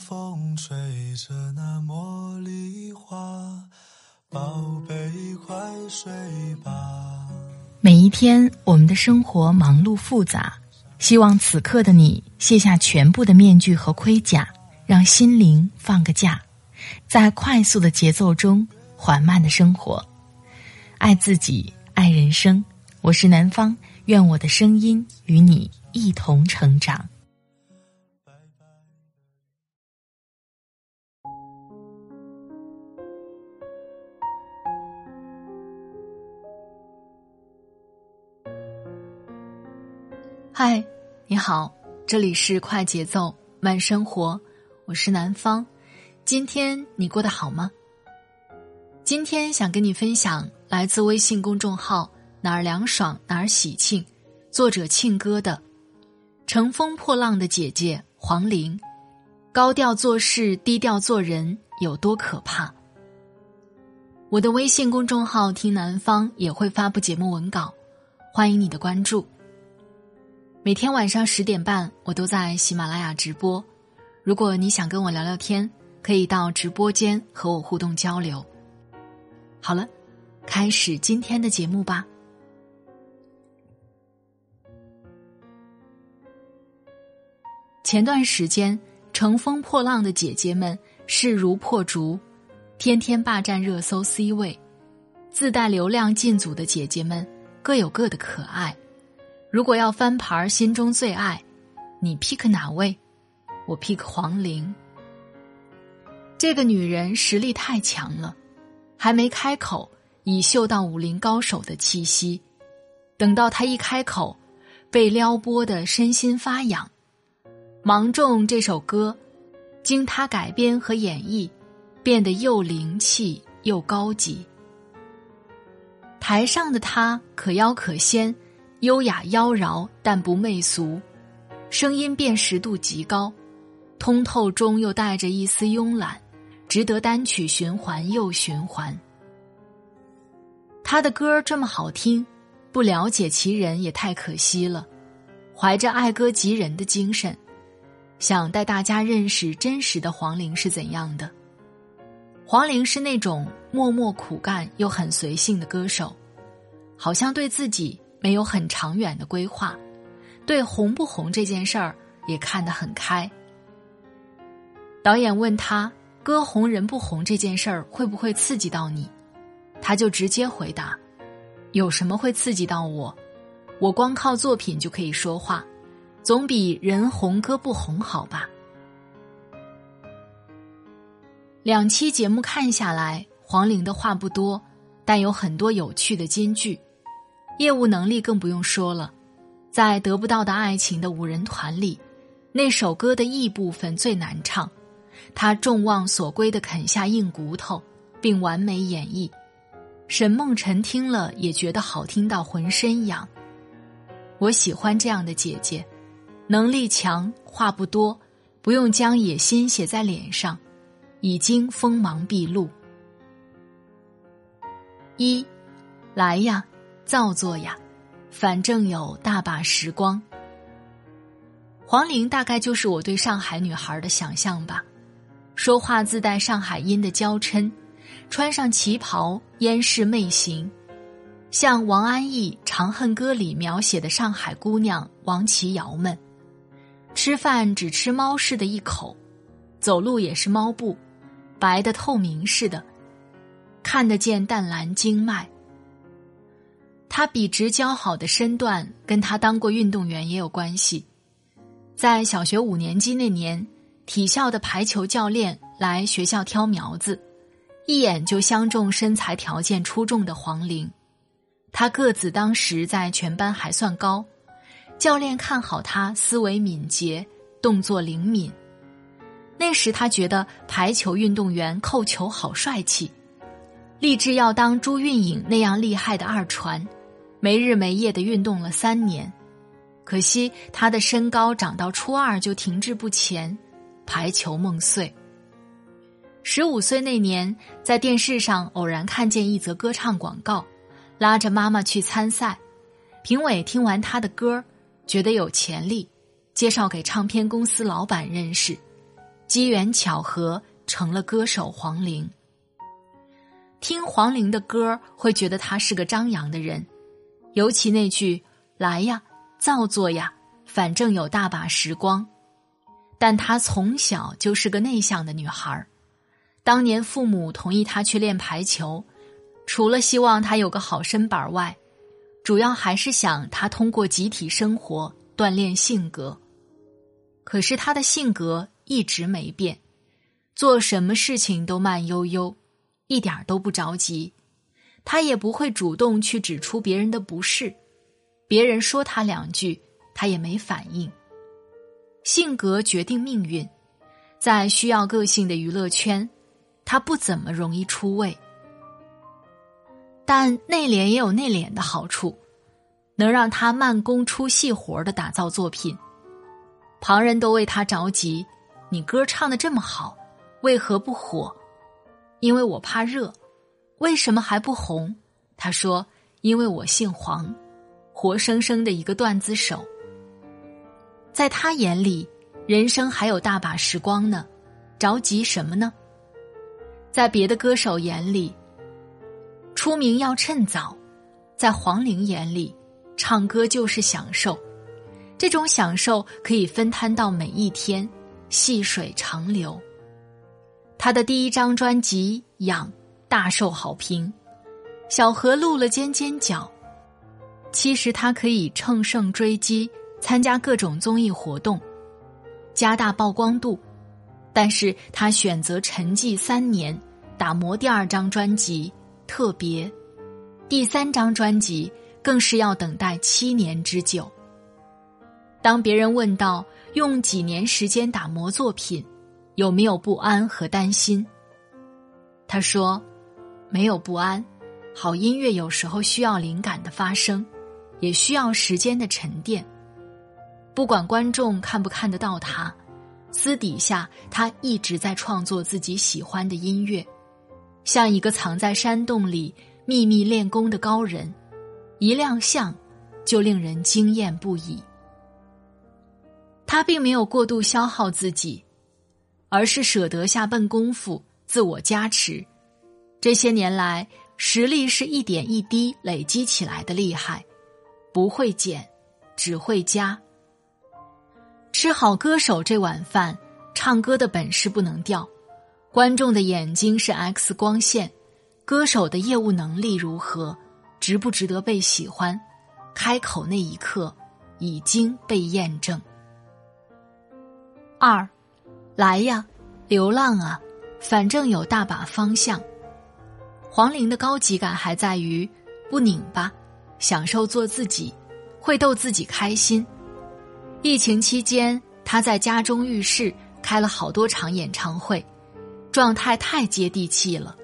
风吹着那茉莉花，宝贝快睡吧。每一天，我们的生活忙碌复杂，希望此刻的你卸下全部的面具和盔甲，让心灵放个假，在快速的节奏中缓慢的生活，爱自己，爱人生。我是南方，愿我的声音与你一同成长。嗨，你好，这里是快节奏慢生活，我是南方。今天你过得好吗？今天想跟你分享来自微信公众号“哪儿凉爽哪儿喜庆”，作者庆哥的《乘风破浪的姐姐黄玲》，高调做事低调做人有多可怕？我的微信公众号“听南方”也会发布节目文稿，欢迎你的关注。每天晚上十点半，我都在喜马拉雅直播。如果你想跟我聊聊天，可以到直播间和我互动交流。好了，开始今天的节目吧。前段时间，乘风破浪的姐姐们势如破竹，天天霸占热搜 C 位，自带流量进组的姐姐们各有各的可爱。如果要翻牌心中最爱，你 pick 哪位？我 pick 黄龄。这个女人实力太强了，还没开口，已嗅到武林高手的气息。等到她一开口，被撩拨的身心发痒。《芒种》这首歌，经她改编和演绎，变得又灵气又高级。台上的她可妖可仙。优雅妖娆，但不媚俗，声音辨识度极高，通透中又带着一丝慵懒，值得单曲循环又循环。他的歌这么好听，不了解其人也太可惜了。怀着爱歌及人的精神，想带大家认识真实的黄龄是怎样的。黄龄是那种默默苦干又很随性的歌手，好像对自己。没有很长远的规划，对红不红这件事儿也看得很开。导演问他歌红人不红这件事儿会不会刺激到你，他就直接回答：“有什么会刺激到我？我光靠作品就可以说话，总比人红歌不红好吧？”两期节目看下来，黄龄的话不多，但有很多有趣的金句。业务能力更不用说了，在得不到的爱情的五人团里，那首歌的 E 部分最难唱，他众望所归的啃下硬骨头，并完美演绎。沈梦辰听了也觉得好听到浑身痒。我喜欢这样的姐姐，能力强，话不多，不用将野心写在脸上，已经锋芒毕露。一，来呀！造作呀，反正有大把时光。黄龄大概就是我对上海女孩的想象吧，说话自带上海音的娇嗔，穿上旗袍烟视媚行，像王安忆《长恨歌》里描写的上海姑娘王琦瑶们，吃饭只吃猫似的一口，走路也是猫步，白的透明似的，看得见淡蓝经脉。他笔直姣好的身段，跟他当过运动员也有关系。在小学五年级那年，体校的排球教练来学校挑苗子，一眼就相中身材条件出众的黄玲。他个子当时在全班还算高，教练看好他思维敏捷，动作灵敏。那时他觉得排球运动员扣球好帅气，立志要当朱运颖那样厉害的二传。没日没夜的运动了三年，可惜他的身高长到初二就停滞不前，排球梦碎。十五岁那年，在电视上偶然看见一则歌唱广告，拉着妈妈去参赛，评委听完他的歌，觉得有潜力，介绍给唱片公司老板认识，机缘巧合成了歌手黄龄。听黄龄的歌会觉得他是个张扬的人，尤其那句“来呀，造作呀，反正有大把时光”。但她从小就是个内向的女孩当年父母同意她去练排球，除了希望她有个好身板外，主要还是想她通过集体生活锻炼性格。可是她的性格一直没变，做什么事情都慢悠悠，一点都不着急。他也不会主动去指出别人的不是，别人说他两句，他也没反应。性格决定命运，在需要个性的娱乐圈，他不怎么容易出位。但内敛也有内敛的好处，能让他慢工出细活的打造作品。旁人都为他着急，你歌唱的这么好，为何不火？因为我怕热。为什么还不红？他说：因为我姓黄，活生生的一个段子手。在他眼里，人生还有大把时光呢，着急什么呢？在别的歌手眼里，出名要趁早；在黄龄眼里，唱歌就是享受，这种享受可以分摊到每一天，细水长流。他的第一张专辑《痒》大受好评，小何露了尖尖角。其实他可以乘胜追击。参加各种综艺活动，加大曝光度，但是他选择沉寂三年，打磨第二张专辑特别，第三张专辑更是要等待七年之久。当别人问到用几年时间打磨作品，有没有不安和担心？他说：“没有不安，好音乐有时候需要灵感的发生，也需要时间的沉淀。”不管观众看不看得到他，私底下他一直在创作自己喜欢的音乐，像一个藏在山洞里秘密练功的高人，一亮相就令人惊艳不已。他并没有过度消耗自己，而是舍得下笨功夫自我加持。这些年来，实力是一点一滴累积起来的厉害，不会减，只会加。吃好歌手这碗饭，唱歌的本事不能掉。观众的眼睛是 X 光线，歌手的业务能力如何，值不值得被喜欢？开口那一刻，已经被验证。二，来呀，流浪啊，反正有大把方向。黄龄的高级感还在于不拧巴，享受做自己，会逗自己开心。疫情期间，他在家中浴室开了好多场演唱会，状态太接地气了。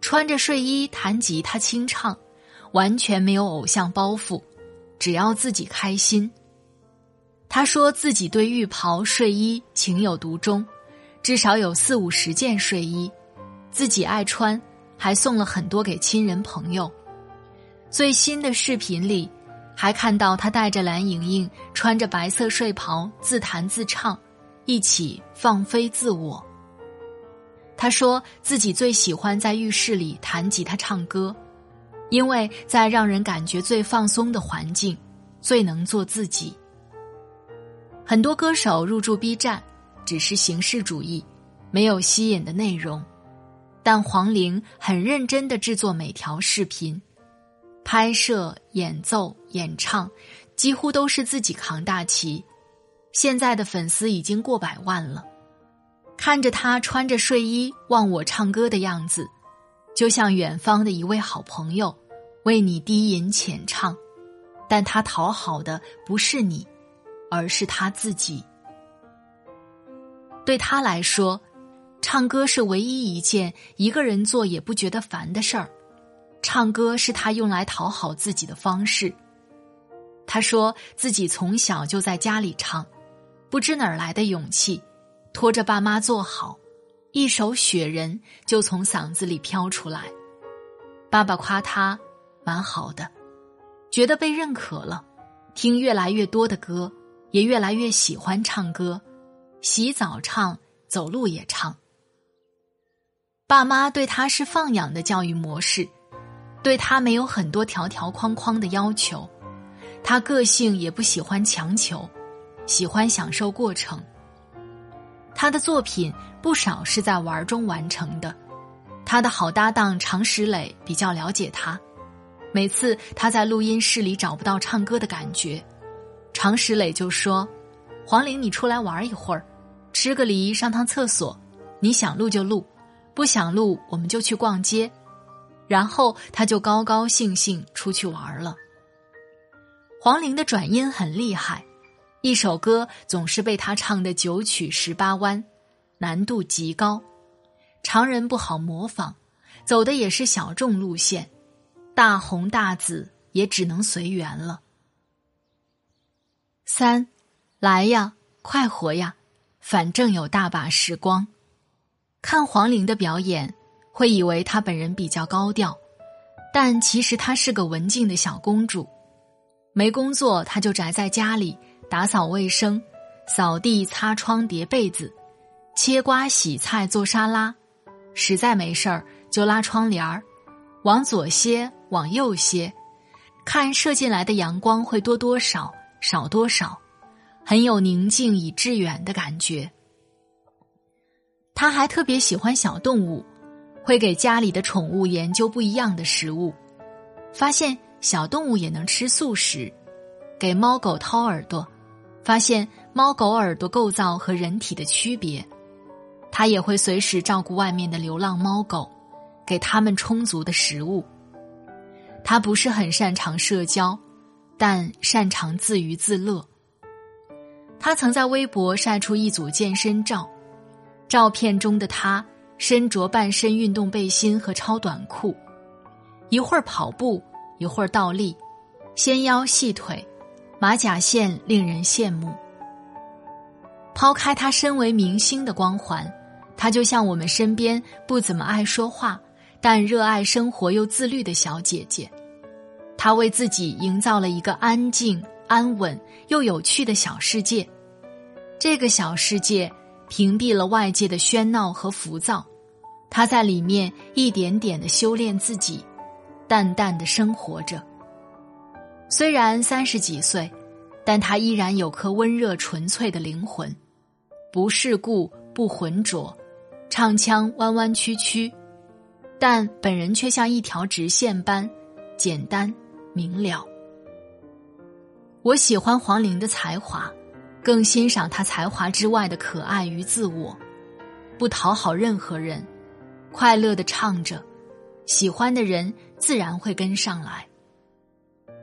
穿着睡衣弹吉他清唱，完全没有偶像包袱，只要自己开心。他说自己对浴袍、睡衣情有独钟，至少有四五十件睡衣，自己爱穿，还送了很多给亲人朋友。最新的视频里。还看到他带着蓝盈莹，穿着白色睡袍，自弹自唱，一起放飞自我。他说自己最喜欢在浴室里弹吉他唱歌，因为在让人感觉最放松的环境，最能做自己。很多歌手入驻 B 站，只是形式主义，没有吸引的内容，但黄龄很认真的制作每条视频。拍摄、演奏、演唱，几乎都是自己扛大旗。现在的粉丝已经过百万了。看着他穿着睡衣望我唱歌的样子，就像远方的一位好朋友为你低吟浅唱，但他讨好的不是你，而是他自己。对他来说，唱歌是唯一一件一个人做也不觉得烦的事儿。唱歌是他用来讨好自己的方式。他说自己从小就在家里唱，不知哪儿来的勇气，拖着爸妈坐好，一首《雪人》就从嗓子里飘出来。爸爸夸他蛮好的，觉得被认可了，听越来越多的歌，也越来越喜欢唱歌，洗澡唱，走路也唱。爸妈对他是放养的教育模式，对他没有很多条条框框的要求，他个性也不喜欢强求，喜欢享受过程。他的作品不少是在玩中完成的，他的好搭档常石磊比较了解他，每次他在录音室里找不到唱歌的感觉，常石磊就说：“黄玲，你出来玩一会儿，吃个梨，上趟厕所，你想录就录。”不想录，我们就去逛街，然后他就高高兴兴出去玩了。黄龄的转音很厉害，一首歌总是被他唱的九曲十八弯，难度极高，常人不好模仿，走的也是小众路线，大红大紫也只能随缘了。三，来呀，快活呀，反正有大把时光。看黄龄的表演，会以为她本人比较高调，但其实她是个文静的小公主。没工作，她就宅在家里打扫卫生、扫地、擦窗、叠被子、切瓜、洗菜、做沙拉。实在没事儿，就拉窗帘儿，往左些，往右些，看射进来的阳光会多多少、少多少，很有宁静以致远的感觉。他还特别喜欢小动物，会给家里的宠物研究不一样的食物，发现小动物也能吃素食，给猫狗掏耳朵，发现猫狗耳朵构造和人体的区别。他也会随时照顾外面的流浪猫狗，给他们充足的食物。他不是很擅长社交，但擅长自娱自乐。他曾在微博晒出一组健身照。照片中的他身着半身运动背心和超短裤，一会儿跑步，一会儿倒立，纤腰细腿，马甲线令人羡慕。抛开他身为明星的光环，他就像我们身边不怎么爱说话，但热爱生活又自律的小姐姐。她为自己营造了一个安静、安稳又有趣的小世界。这个小世界。屏蔽了外界的喧闹和浮躁，他在里面一点点的修炼自己，淡淡的生活着。虽然三十几岁，但他依然有颗温热纯粹的灵魂，不世故不浑浊，唱腔弯弯曲曲，但本人却像一条直线般简单明了。我喜欢黄龄的才华。更欣赏他才华之外的可爱与自我，不讨好任何人，快乐的唱着，喜欢的人自然会跟上来。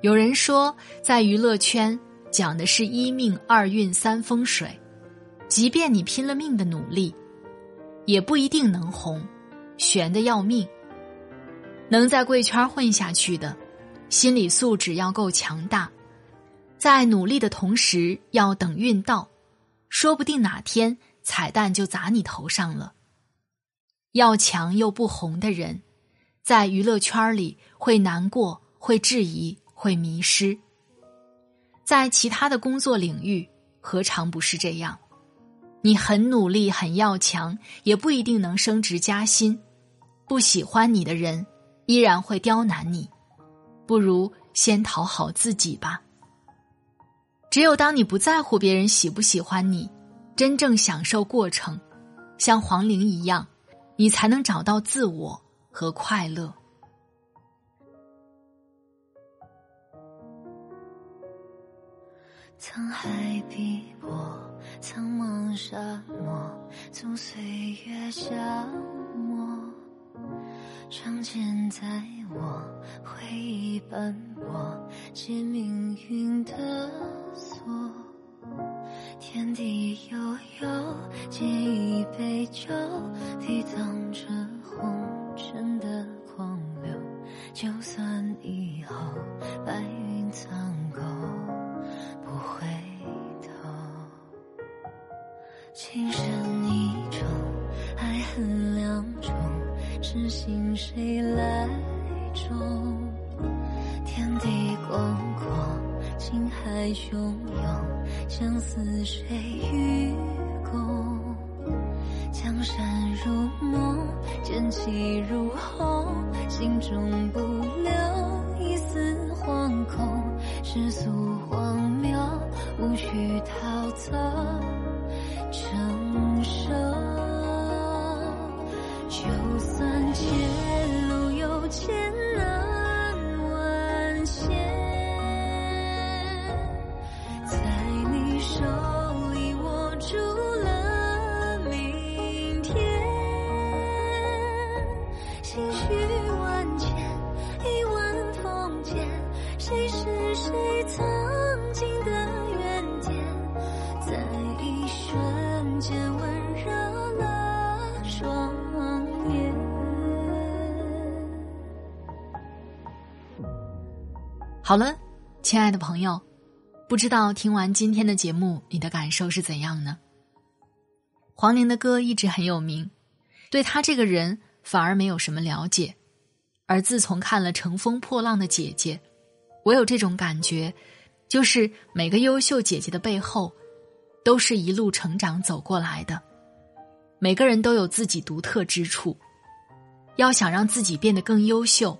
有人说，在娱乐圈讲的是一命二运三风水，即便你拼了命的努力，也不一定能红，悬的要命。能在贵圈混下去的，心理素质要够强大。在努力的同时，要等运到，说不定哪天彩蛋就砸你头上了。要强又不红的人，在娱乐圈里会难过、会质疑、会迷失。在其他的工作领域，何尝不是这样？你很努力、很要强，也不一定能升职加薪。不喜欢你的人，依然会刁难你。不如先讨好自己吧。只有当你不在乎别人喜不喜欢你，真正享受过程，像黄龄一样，你才能找到自我和快乐。沧海碧波，苍茫沙漠，纵岁月消，仗剑在我，回忆斑驳，借命运的锁。天地悠悠，借一杯酒，抵挡着红尘的狂流。就算以后白云苍狗，不回头。情深痴心谁来终？天地广阔。情海汹涌，相思谁与共？江山如梦，剑气如虹，心中不留一丝惶恐。世俗好了，亲爱的朋友，不知道听完今天的节目，你的感受是怎样呢？黄龄的歌一直很有名，对他这个人反而没有什么了解。而自从看了《乘风破浪的姐姐》，我有这种感觉，就是每个优秀姐姐的背后，都是一路成长走过来的。每个人都有自己独特之处，要想让自己变得更优秀。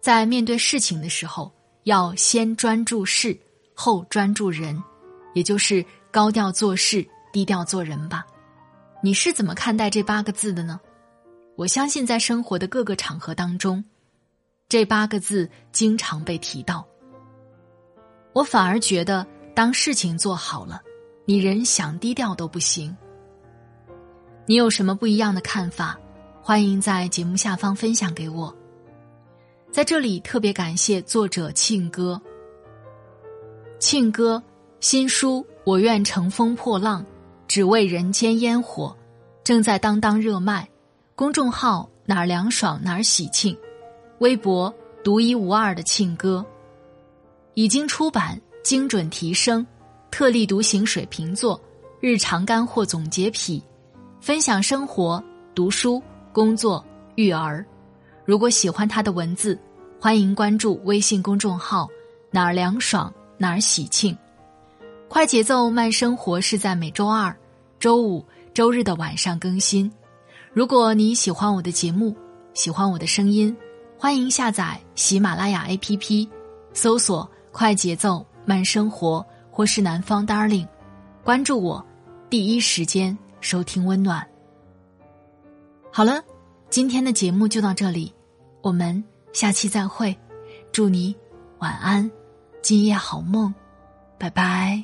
在面对事情的时候，要先专注事，后专注人，也就是高调做事，低调做人吧。你是怎么看待这八个字的呢？我相信，在生活的各个场合当中，这八个字经常被提到。我反而觉得，当事情做好了，你人想低调都不行。你有什么不一样的看法？欢迎在节目下方分享给我。在这里特别感谢作者庆哥。庆哥新书《我愿乘风破浪，只为人间烟火》正在当当热卖，公众号哪儿凉爽哪儿喜庆，微博独一无二的庆哥，已经出版精准提升、特立独行水瓶座日常干货总结癖，分享生活、读书、工作、育儿。如果喜欢他的文字，欢迎关注微信公众号“哪儿凉爽哪儿喜庆”。快节奏慢生活是在每周二、周五、周日的晚上更新。如果你喜欢我的节目，喜欢我的声音，欢迎下载喜马拉雅 APP，搜索“快节奏慢生活”或是“南方 Darling”，关注我，第一时间收听温暖。好了，今天的节目就到这里。我们下期再会，祝你晚安，今夜好梦，拜拜。